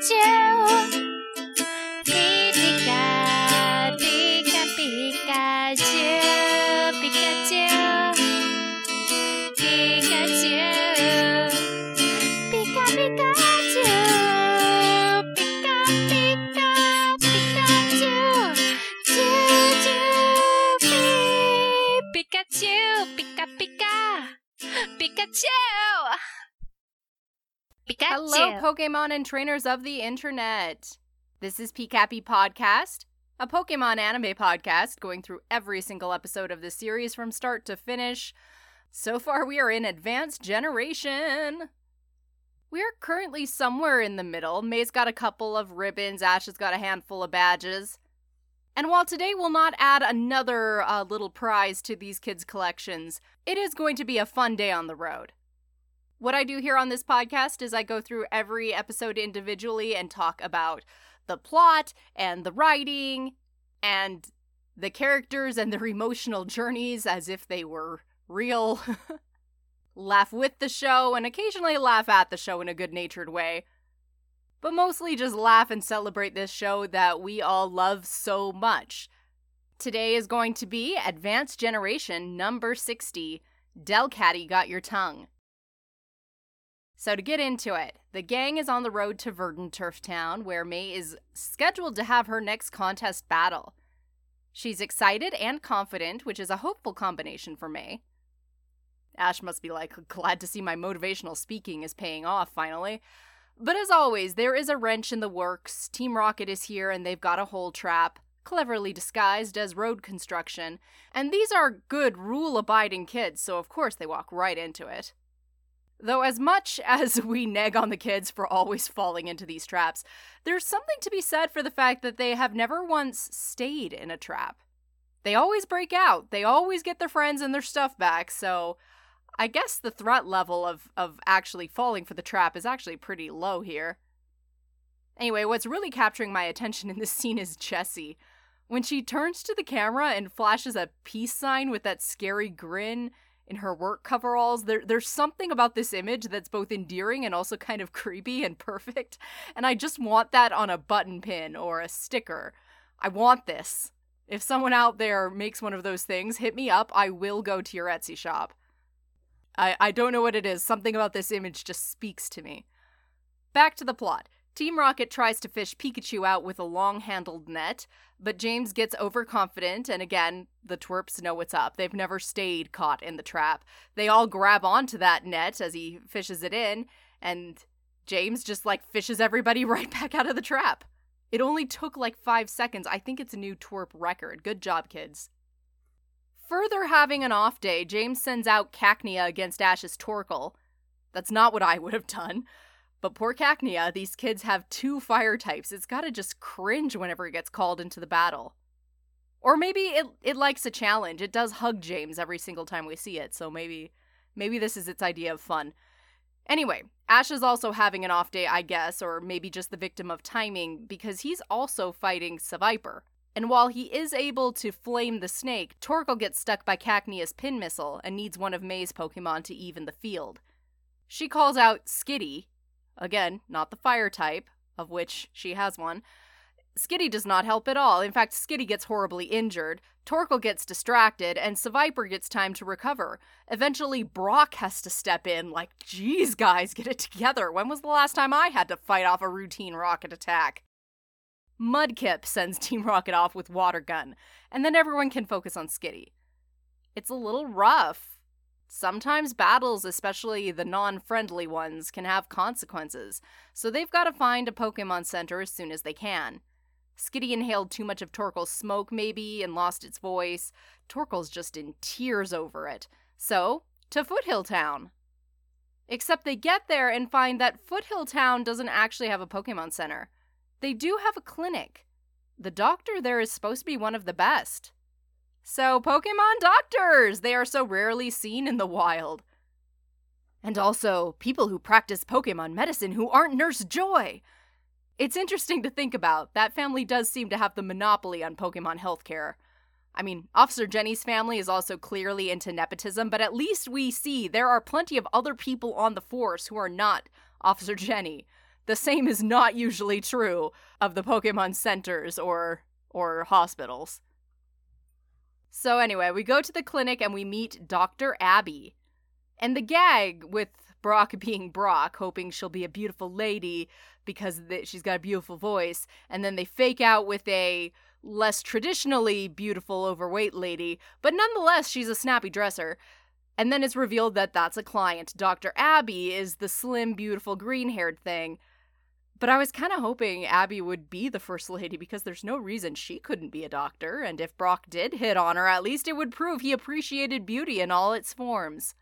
街舞 Pokemon and trainers of the internet. This is PCAPI Podcast, a Pokemon anime podcast going through every single episode of the series from start to finish. So far, we are in Advanced Generation. We are currently somewhere in the middle. May's got a couple of ribbons, Ash has got a handful of badges. And while today will not add another uh, little prize to these kids' collections, it is going to be a fun day on the road. What I do here on this podcast is I go through every episode individually and talk about the plot and the writing and the characters and their emotional journeys as if they were real. laugh with the show and occasionally laugh at the show in a good natured way. But mostly just laugh and celebrate this show that we all love so much. Today is going to be Advanced Generation number 60 Del Delcatty Got Your Tongue. So, to get into it, the gang is on the road to Verdanturf Town, where May is scheduled to have her next contest battle. She's excited and confident, which is a hopeful combination for May. Ash must be like, glad to see my motivational speaking is paying off finally. But as always, there is a wrench in the works. Team Rocket is here and they've got a hole trap, cleverly disguised as road construction. And these are good, rule abiding kids, so of course they walk right into it. Though, as much as we nag on the kids for always falling into these traps, there's something to be said for the fact that they have never once stayed in a trap. They always break out, they always get their friends and their stuff back, so I guess the threat level of, of actually falling for the trap is actually pretty low here. Anyway, what's really capturing my attention in this scene is Jessie. When she turns to the camera and flashes a peace sign with that scary grin, in her work coveralls. There, there's something about this image that's both endearing and also kind of creepy and perfect. And I just want that on a button pin or a sticker. I want this. If someone out there makes one of those things, hit me up. I will go to your Etsy shop. I, I don't know what it is. Something about this image just speaks to me. Back to the plot. Team Rocket tries to fish Pikachu out with a long handled net, but James gets overconfident, and again, the twerps know what's up. They've never stayed caught in the trap. They all grab onto that net as he fishes it in, and James just like fishes everybody right back out of the trap. It only took like five seconds. I think it's a new twerp record. Good job, kids. Further having an off day, James sends out Cacnea against Ash's Torkoal. That's not what I would have done. But poor Cacnea, these kids have two fire types. It's gotta just cringe whenever it gets called into the battle. Or maybe it it likes a challenge. It does hug James every single time we see it, so maybe maybe this is its idea of fun. Anyway, Ash is also having an off day, I guess, or maybe just the victim of timing, because he's also fighting Seviper. And while he is able to flame the snake, Torkoal gets stuck by Cacnea's pin missile and needs one of May's Pokemon to even the field. She calls out Skitty, Again, not the fire type, of which she has one. Skitty does not help at all. In fact, Skitty gets horribly injured, Torkoal gets distracted, and Seviper gets time to recover. Eventually, Brock has to step in, like, geez, guys, get it together. When was the last time I had to fight off a routine rocket attack? Mudkip sends Team Rocket off with Water Gun, and then everyone can focus on Skitty. It's a little rough, Sometimes battles, especially the non friendly ones, can have consequences, so they've got to find a Pokemon Center as soon as they can. Skitty inhaled too much of Torkoal's smoke, maybe, and lost its voice. Torkoal's just in tears over it. So, to Foothill Town. Except they get there and find that Foothill Town doesn't actually have a Pokemon Center. They do have a clinic. The doctor there is supposed to be one of the best. So, Pokemon doctors! They are so rarely seen in the wild. And also, people who practice Pokemon medicine who aren't Nurse Joy! It's interesting to think about. That family does seem to have the monopoly on Pokemon healthcare. I mean, Officer Jenny's family is also clearly into nepotism, but at least we see there are plenty of other people on the force who are not Officer Jenny. The same is not usually true of the Pokemon centers or or hospitals. So, anyway, we go to the clinic and we meet Dr. Abby. And the gag with Brock being Brock, hoping she'll be a beautiful lady because she's got a beautiful voice, and then they fake out with a less traditionally beautiful overweight lady, but nonetheless, she's a snappy dresser. And then it's revealed that that's a client. Dr. Abby is the slim, beautiful, green haired thing. But I was kind of hoping Abby would be the first lady because there's no reason she couldn't be a doctor, and if Brock did hit on her, at least it would prove he appreciated beauty in all its forms.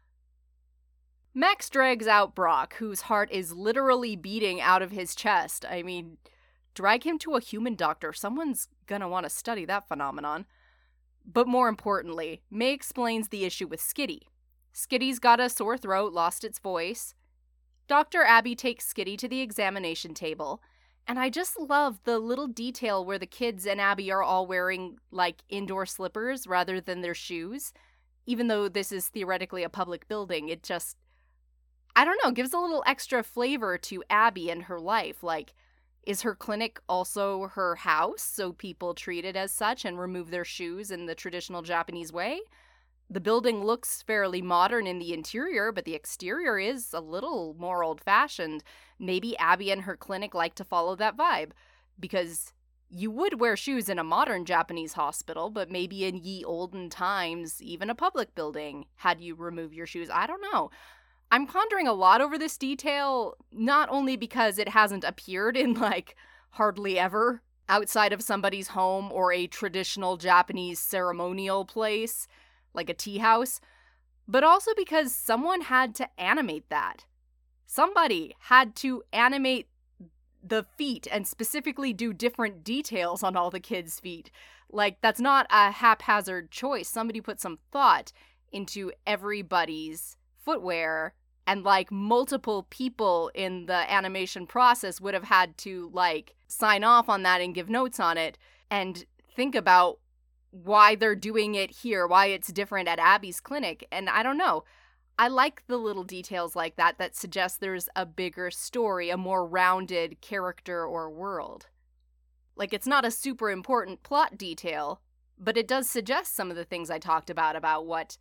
Max drags out Brock, whose heart is literally beating out of his chest. I mean, drag him to a human doctor. Someone's gonna want to study that phenomenon. But more importantly, May explains the issue with Skitty. Skitty's got a sore throat, lost its voice. Dr. Abby takes Skitty to the examination table, and I just love the little detail where the kids and Abby are all wearing like indoor slippers rather than their shoes. Even though this is theoretically a public building, it just, I don't know, gives a little extra flavor to Abby and her life. Like, is her clinic also her house so people treat it as such and remove their shoes in the traditional Japanese way? The building looks fairly modern in the interior, but the exterior is a little more old fashioned. Maybe Abby and her clinic like to follow that vibe. Because you would wear shoes in a modern Japanese hospital, but maybe in ye olden times, even a public building, had you remove your shoes. I don't know. I'm pondering a lot over this detail, not only because it hasn't appeared in like hardly ever outside of somebody's home or a traditional Japanese ceremonial place like a tea house, but also because someone had to animate that. Somebody had to animate the feet and specifically do different details on all the kids' feet. Like, that's not a haphazard choice. Somebody put some thought into everybody's footwear and like multiple people in the animation process would have had to like sign off on that and give notes on it and think about why they're doing it here, why it's different at Abby's clinic. And I don't know. I like the little details like that that suggest there's a bigger story, a more rounded character or world. Like it's not a super important plot detail, but it does suggest some of the things I talked about about what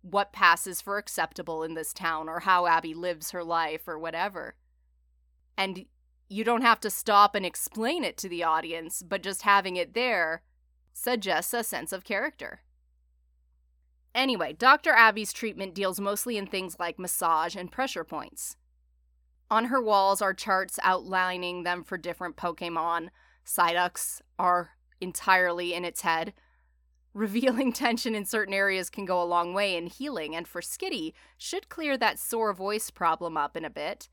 what passes for acceptable in this town or how Abby lives her life or whatever. And you don't have to stop and explain it to the audience, but just having it there suggests a sense of character. Anyway, Dr. Abby's treatment deals mostly in things like massage and pressure points. On her walls are charts outlining them for different Pokemon. Psyducks are entirely in its head. Revealing tension in certain areas can go a long way in healing, and for Skitty, should clear that sore voice problem up in a bit.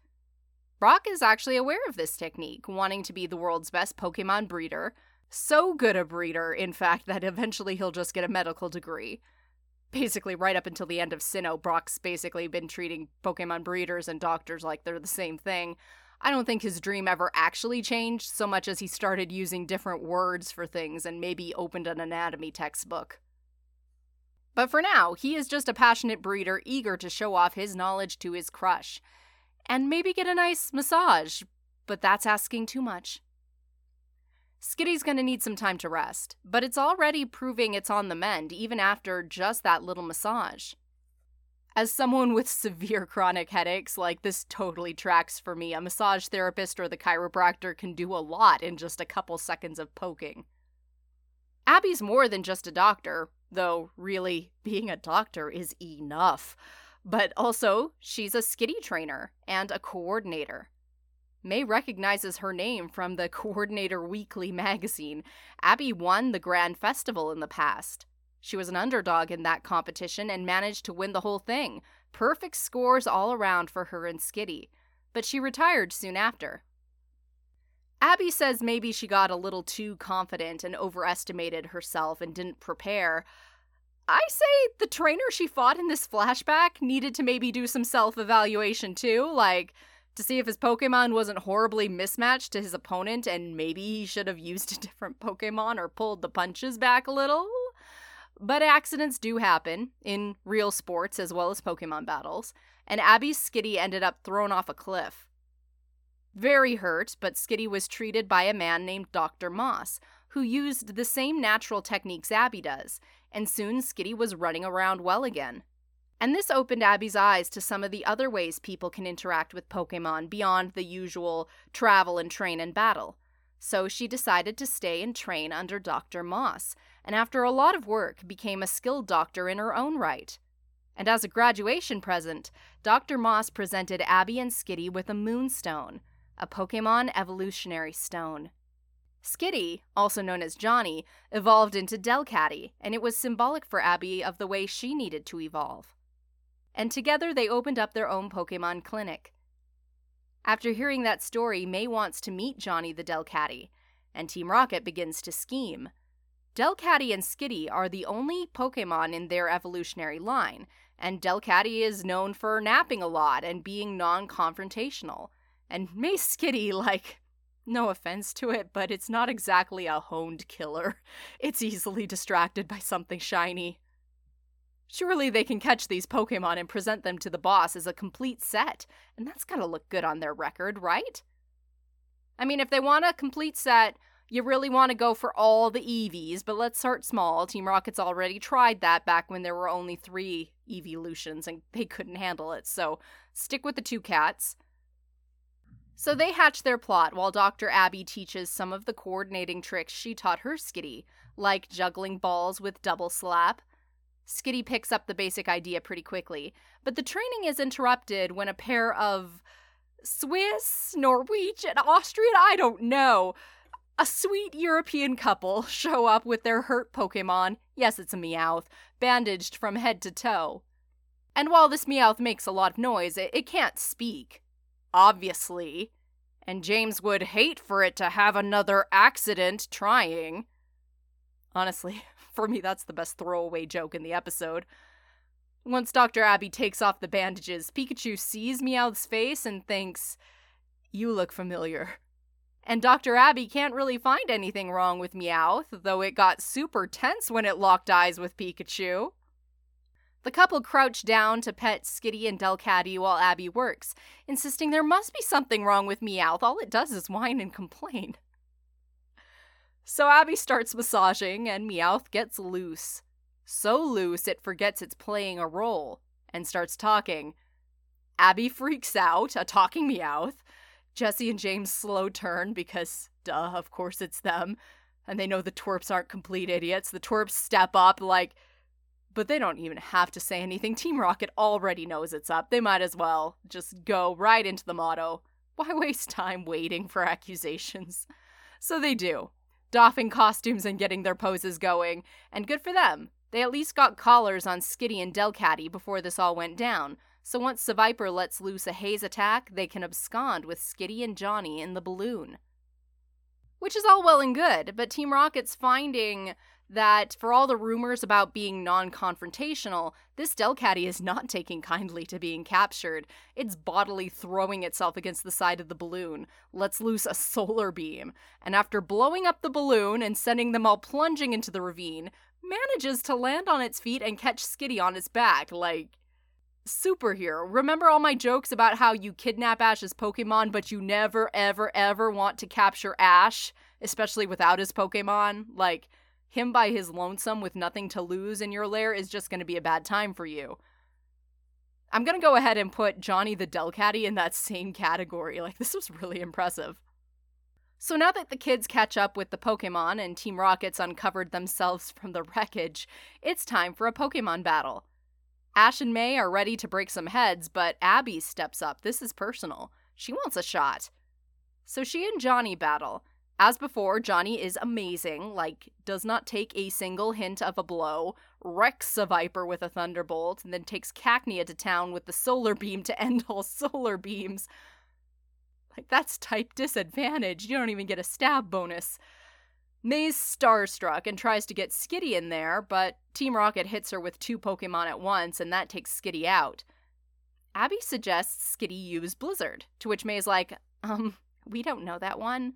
Brock is actually aware of this technique, wanting to be the world's best Pokemon breeder, so good a breeder, in fact, that eventually he'll just get a medical degree. Basically, right up until the end of Sinnoh, Brock's basically been treating Pokemon breeders and doctors like they're the same thing. I don't think his dream ever actually changed so much as he started using different words for things and maybe opened an anatomy textbook. But for now, he is just a passionate breeder eager to show off his knowledge to his crush. And maybe get a nice massage, but that's asking too much. Skitty's gonna need some time to rest, but it's already proving it's on the mend even after just that little massage. As someone with severe chronic headaches, like this totally tracks for me. A massage therapist or the chiropractor can do a lot in just a couple seconds of poking. Abby's more than just a doctor, though really, being a doctor is enough. But also, she's a skitty trainer and a coordinator. May recognizes her name from the Coordinator Weekly magazine. Abby won the Grand Festival in the past. She was an underdog in that competition and managed to win the whole thing. Perfect scores all around for her and Skitty. But she retired soon after. Abby says maybe she got a little too confident and overestimated herself and didn't prepare. I say the trainer she fought in this flashback needed to maybe do some self evaluation too. Like, to see if his Pokemon wasn't horribly mismatched to his opponent and maybe he should have used a different Pokemon or pulled the punches back a little. But accidents do happen in real sports as well as Pokemon battles, and Abby's Skitty ended up thrown off a cliff. Very hurt, but Skitty was treated by a man named Dr. Moss, who used the same natural techniques Abby does, and soon Skitty was running around well again. And this opened Abby's eyes to some of the other ways people can interact with Pokemon beyond the usual travel and train and battle. So she decided to stay and train under Dr. Moss, and after a lot of work, became a skilled doctor in her own right. And as a graduation present, Dr. Moss presented Abby and Skitty with a Moonstone, a Pokemon evolutionary stone. Skitty, also known as Johnny, evolved into Delcatty, and it was symbolic for Abby of the way she needed to evolve. And together they opened up their own Pokemon clinic. After hearing that story, May wants to meet Johnny the Delcatty, and Team Rocket begins to scheme. Delcatty and Skitty are the only Pokemon in their evolutionary line, and Delcatty is known for napping a lot and being non confrontational. And May Skitty, like, no offense to it, but it's not exactly a honed killer. It's easily distracted by something shiny. Surely they can catch these Pokemon and present them to the boss as a complete set, and that's gotta look good on their record, right? I mean, if they want a complete set, you really want to go for all the Eevees, but let's start small. Team Rocket's already tried that back when there were only three evolutions and they couldn't handle it, so stick with the two cats. So they hatch their plot while Dr. Abby teaches some of the coordinating tricks she taught her Skitty, like juggling balls with double slap. Skitty picks up the basic idea pretty quickly, but the training is interrupted when a pair of Swiss, Norwegian, and Austrian, I don't know, a sweet European couple show up with their hurt Pokemon, yes, it's a Meowth, bandaged from head to toe. And while this Meowth makes a lot of noise, it, it can't speak obviously, and James would hate for it to have another accident trying. Honestly, for me, that's the best throwaway joke in the episode. Once Dr. Abby takes off the bandages, Pikachu sees Meowth's face and thinks, You look familiar. And Dr. Abby can't really find anything wrong with Meowth, though it got super tense when it locked eyes with Pikachu. The couple crouch down to pet Skitty and Delcatty while Abby works, insisting there must be something wrong with Meowth. All it does is whine and complain. So Abby starts massaging, and Meowth gets loose. So loose it forgets it's playing a role and starts talking. Abby freaks out, a talking Meowth. Jessie and James slow turn because, duh, of course it's them. And they know the twerps aren't complete idiots. The twerps step up, like, but they don't even have to say anything. Team Rocket already knows it's up. They might as well just go right into the motto. Why waste time waiting for accusations? So they do, doffing costumes and getting their poses going, and good for them. They at least got collars on Skitty and Delcatty before this all went down, so once Seviper lets loose a haze attack, they can abscond with Skitty and Johnny in the balloon. Which is all well and good, but Team Rocket's finding that for all the rumors about being non confrontational, this Delcatty is not taking kindly to being captured. It's bodily throwing itself against the side of the balloon, lets loose a solar beam, and after blowing up the balloon and sending them all plunging into the ravine, manages to land on its feet and catch Skitty on its back. Like, superhero. Remember all my jokes about how you kidnap Ash's Pokemon, but you never, ever, ever want to capture Ash, especially without his Pokemon? Like, him by his lonesome with nothing to lose in your lair is just going to be a bad time for you. I'm going to go ahead and put Johnny the Delcatty in that same category. Like, this was really impressive. So now that the kids catch up with the Pokemon and Team Rocket's uncovered themselves from the wreckage, it's time for a Pokemon battle. Ash and May are ready to break some heads, but Abby steps up. This is personal. She wants a shot. So she and Johnny battle, as before, Johnny is amazing, like, does not take a single hint of a blow, wrecks Seviper with a Thunderbolt, and then takes Cacnea to town with the Solar Beam to end all Solar Beams. Like, that's type disadvantage. You don't even get a stab bonus. May's starstruck and tries to get Skitty in there, but Team Rocket hits her with two Pokemon at once, and that takes Skitty out. Abby suggests Skitty use Blizzard, to which May's like, um, we don't know that one.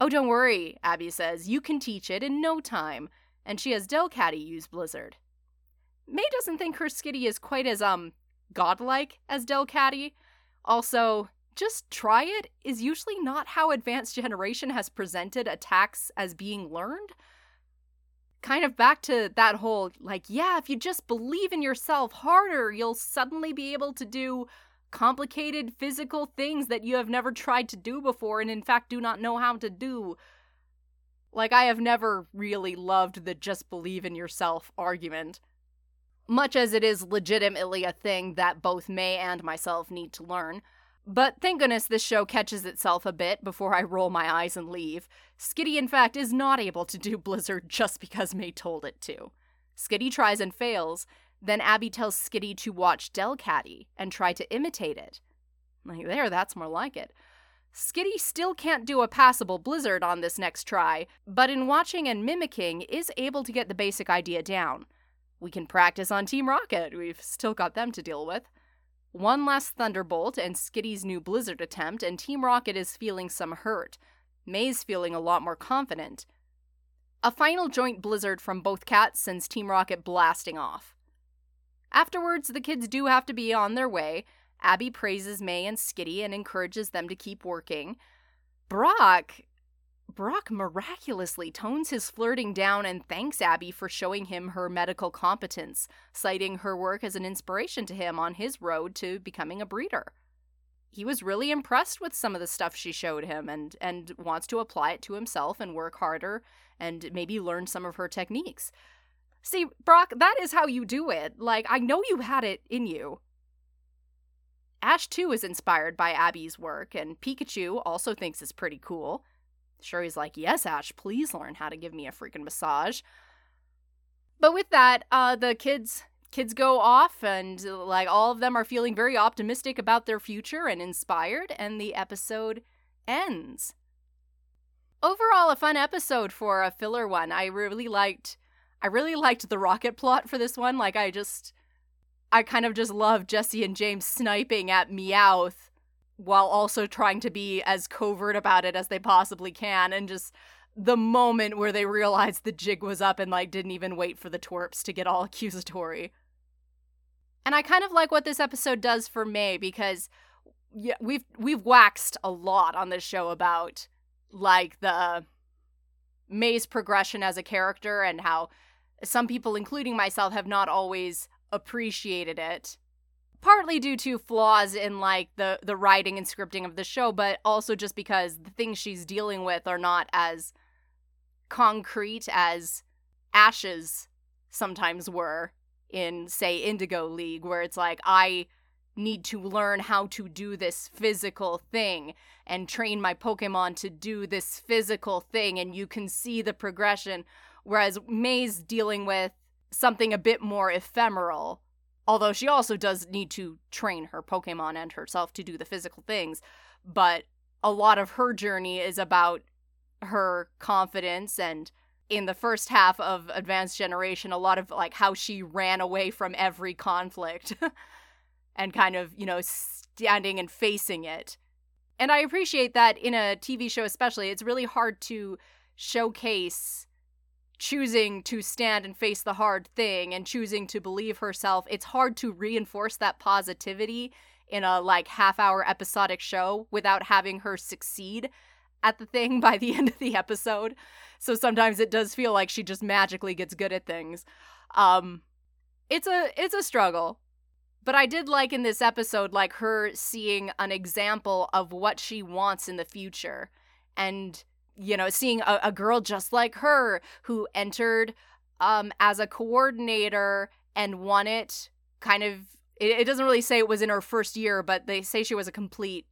Oh, don't worry, Abby says. You can teach it in no time. And she has Delcatty use Blizzard. May doesn't think her Skitty is quite as, um, godlike as Delcatty. Also, just try it is usually not how Advanced Generation has presented attacks as being learned. Kind of back to that whole, like, yeah, if you just believe in yourself harder, you'll suddenly be able to do complicated physical things that you have never tried to do before and in fact do not know how to do. Like, I have never really loved the just believe in yourself argument. much as it is legitimately a thing that both May and myself need to learn. But thank goodness this show catches itself a bit before I roll my eyes and leave. Skitty, in fact, is not able to do Blizzard just because May told it to. Skitty tries and fails, then Abby tells Skitty to watch Delcatty and try to imitate it. Like, there, that's more like it. Skitty still can't do a passable blizzard on this next try, but in watching and mimicking is able to get the basic idea down. We can practice on Team Rocket, we've still got them to deal with. One last Thunderbolt and Skitty's new blizzard attempt, and Team Rocket is feeling some hurt. May's feeling a lot more confident. A final joint blizzard from both cats sends Team Rocket blasting off. Afterwards, the kids do have to be on their way, Abby praises May and Skitty and encourages them to keep working. Brock Brock miraculously tones his flirting down and thanks Abby for showing him her medical competence, citing her work as an inspiration to him on his road to becoming a breeder. He was really impressed with some of the stuff she showed him and and wants to apply it to himself and work harder and maybe learn some of her techniques. See, Brock, that is how you do it. Like I know you had it in you. Ash too is inspired by Abby's work, and Pikachu also thinks it's pretty cool. He's like, Yes, Ash, please learn how to give me a freaking massage. But with that, uh, the kids kids go off and like all of them are feeling very optimistic about their future and inspired and the episode ends overall a fun episode for a filler one i really liked i really liked the rocket plot for this one like i just I kind of just love Jessie and James sniping at Meowth while also trying to be as covert about it as they possibly can and just the moment where they realized the jig was up and like didn't even wait for the twerps to get all accusatory. And I kind of like what this episode does for May because yeah, we've we've waxed a lot on this show about like the May's progression as a character and how some people including myself have not always appreciated it partly due to flaws in like the the writing and scripting of the show but also just because the things she's dealing with are not as concrete as Ash's sometimes were in say indigo league where it's like i need to learn how to do this physical thing and train my pokemon to do this physical thing and you can see the progression whereas may's dealing with something a bit more ephemeral. Although she also does need to train her Pokemon and herself to do the physical things, but a lot of her journey is about her confidence and in the first half of Advanced Generation, a lot of like how she ran away from every conflict and kind of, you know, standing and facing it. And I appreciate that in a TV show, especially, it's really hard to showcase choosing to stand and face the hard thing and choosing to believe herself, it's hard to reinforce that positivity in a like half hour episodic show without having her succeed at the thing by the end of the episode. So sometimes it does feel like she just magically gets good at things. Um it's a it's a struggle. But I did like in this episode like her seeing an example of what she wants in the future and you know, seeing a, a girl just like her who entered um, as a coordinator and won it kind of it, doesn't really say it was in her first year but they say she was a complete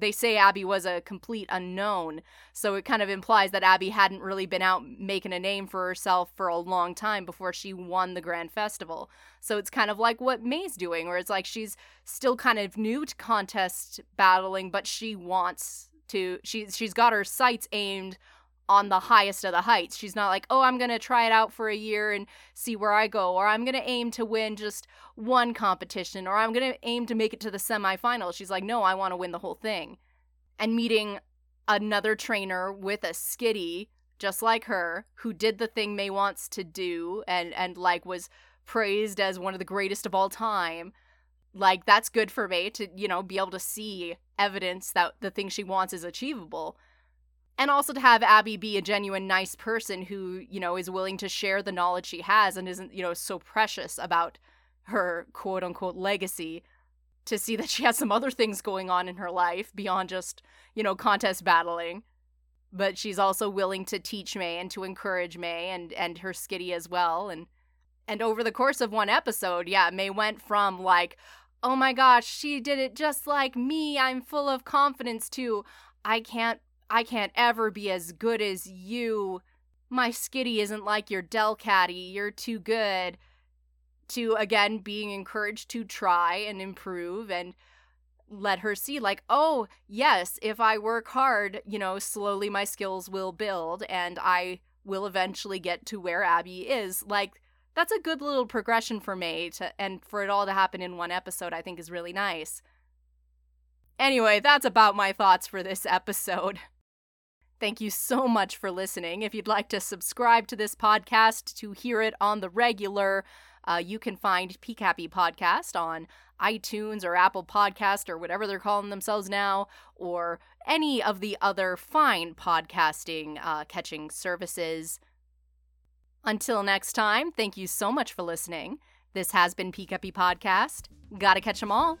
they say abby was a complete unknown. So it kind of implies that abby hadn't really been out making a name for herself for a long time before she won the grand festival. So it's kind of like what may's doing where it's like she's still kind of new to contest battling but she wants to she's she's got her sights aimed on the highest of the heights. She's not like, "Oh, I'm going to try it out for a year and see where I go," or "I'm going to aim to win just one competition," or "I'm going to aim to make it to the semifinals." She's like, "No, I want to win the whole thing." And meeting another trainer with a skitty just like her who did the thing May wants to do and and like was praised as one of the greatest of all time like that's good for May to, you know, be able to see evidence that the thing she wants is achievable. And also to have Abby be a genuine nice person who, you know, is willing to share the knowledge she has and isn't, you know, so precious about her quote unquote legacy to see that she has some other things going on in her life beyond just, you know, contest battling. But she's also willing to teach May and to encourage May and and her skitty as well and And over the course of one episode, yeah, May went from like, oh my gosh, she did it just like me. I'm full of confidence too. I can't I can't ever be as good as you. My skitty isn't like your Delcatty. You're too good. To again being encouraged to try and improve and let her see like oh yes if i work hard you know slowly my skills will build and i will eventually get to where abby is like that's a good little progression for May to and for it all to happen in one episode I think is really nice. Anyway, that's about my thoughts for this episode. Thank you so much for listening. If you'd like to subscribe to this podcast to hear it on the regular, uh, you can find PCAPI Podcast on iTunes or Apple Podcast or whatever they're calling themselves now, or any of the other fine podcasting uh, catching services. Until next time, thank you so much for listening. This has been PCAPI Podcast. Gotta catch 'em all.